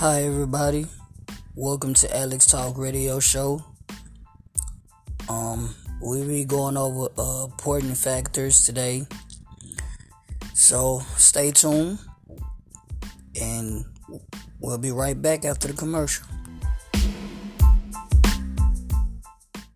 Hi, everybody. Welcome to Alex Talk Radio Show. Um, We be going over uh, important factors today. So stay tuned, and we'll be right back after the commercial.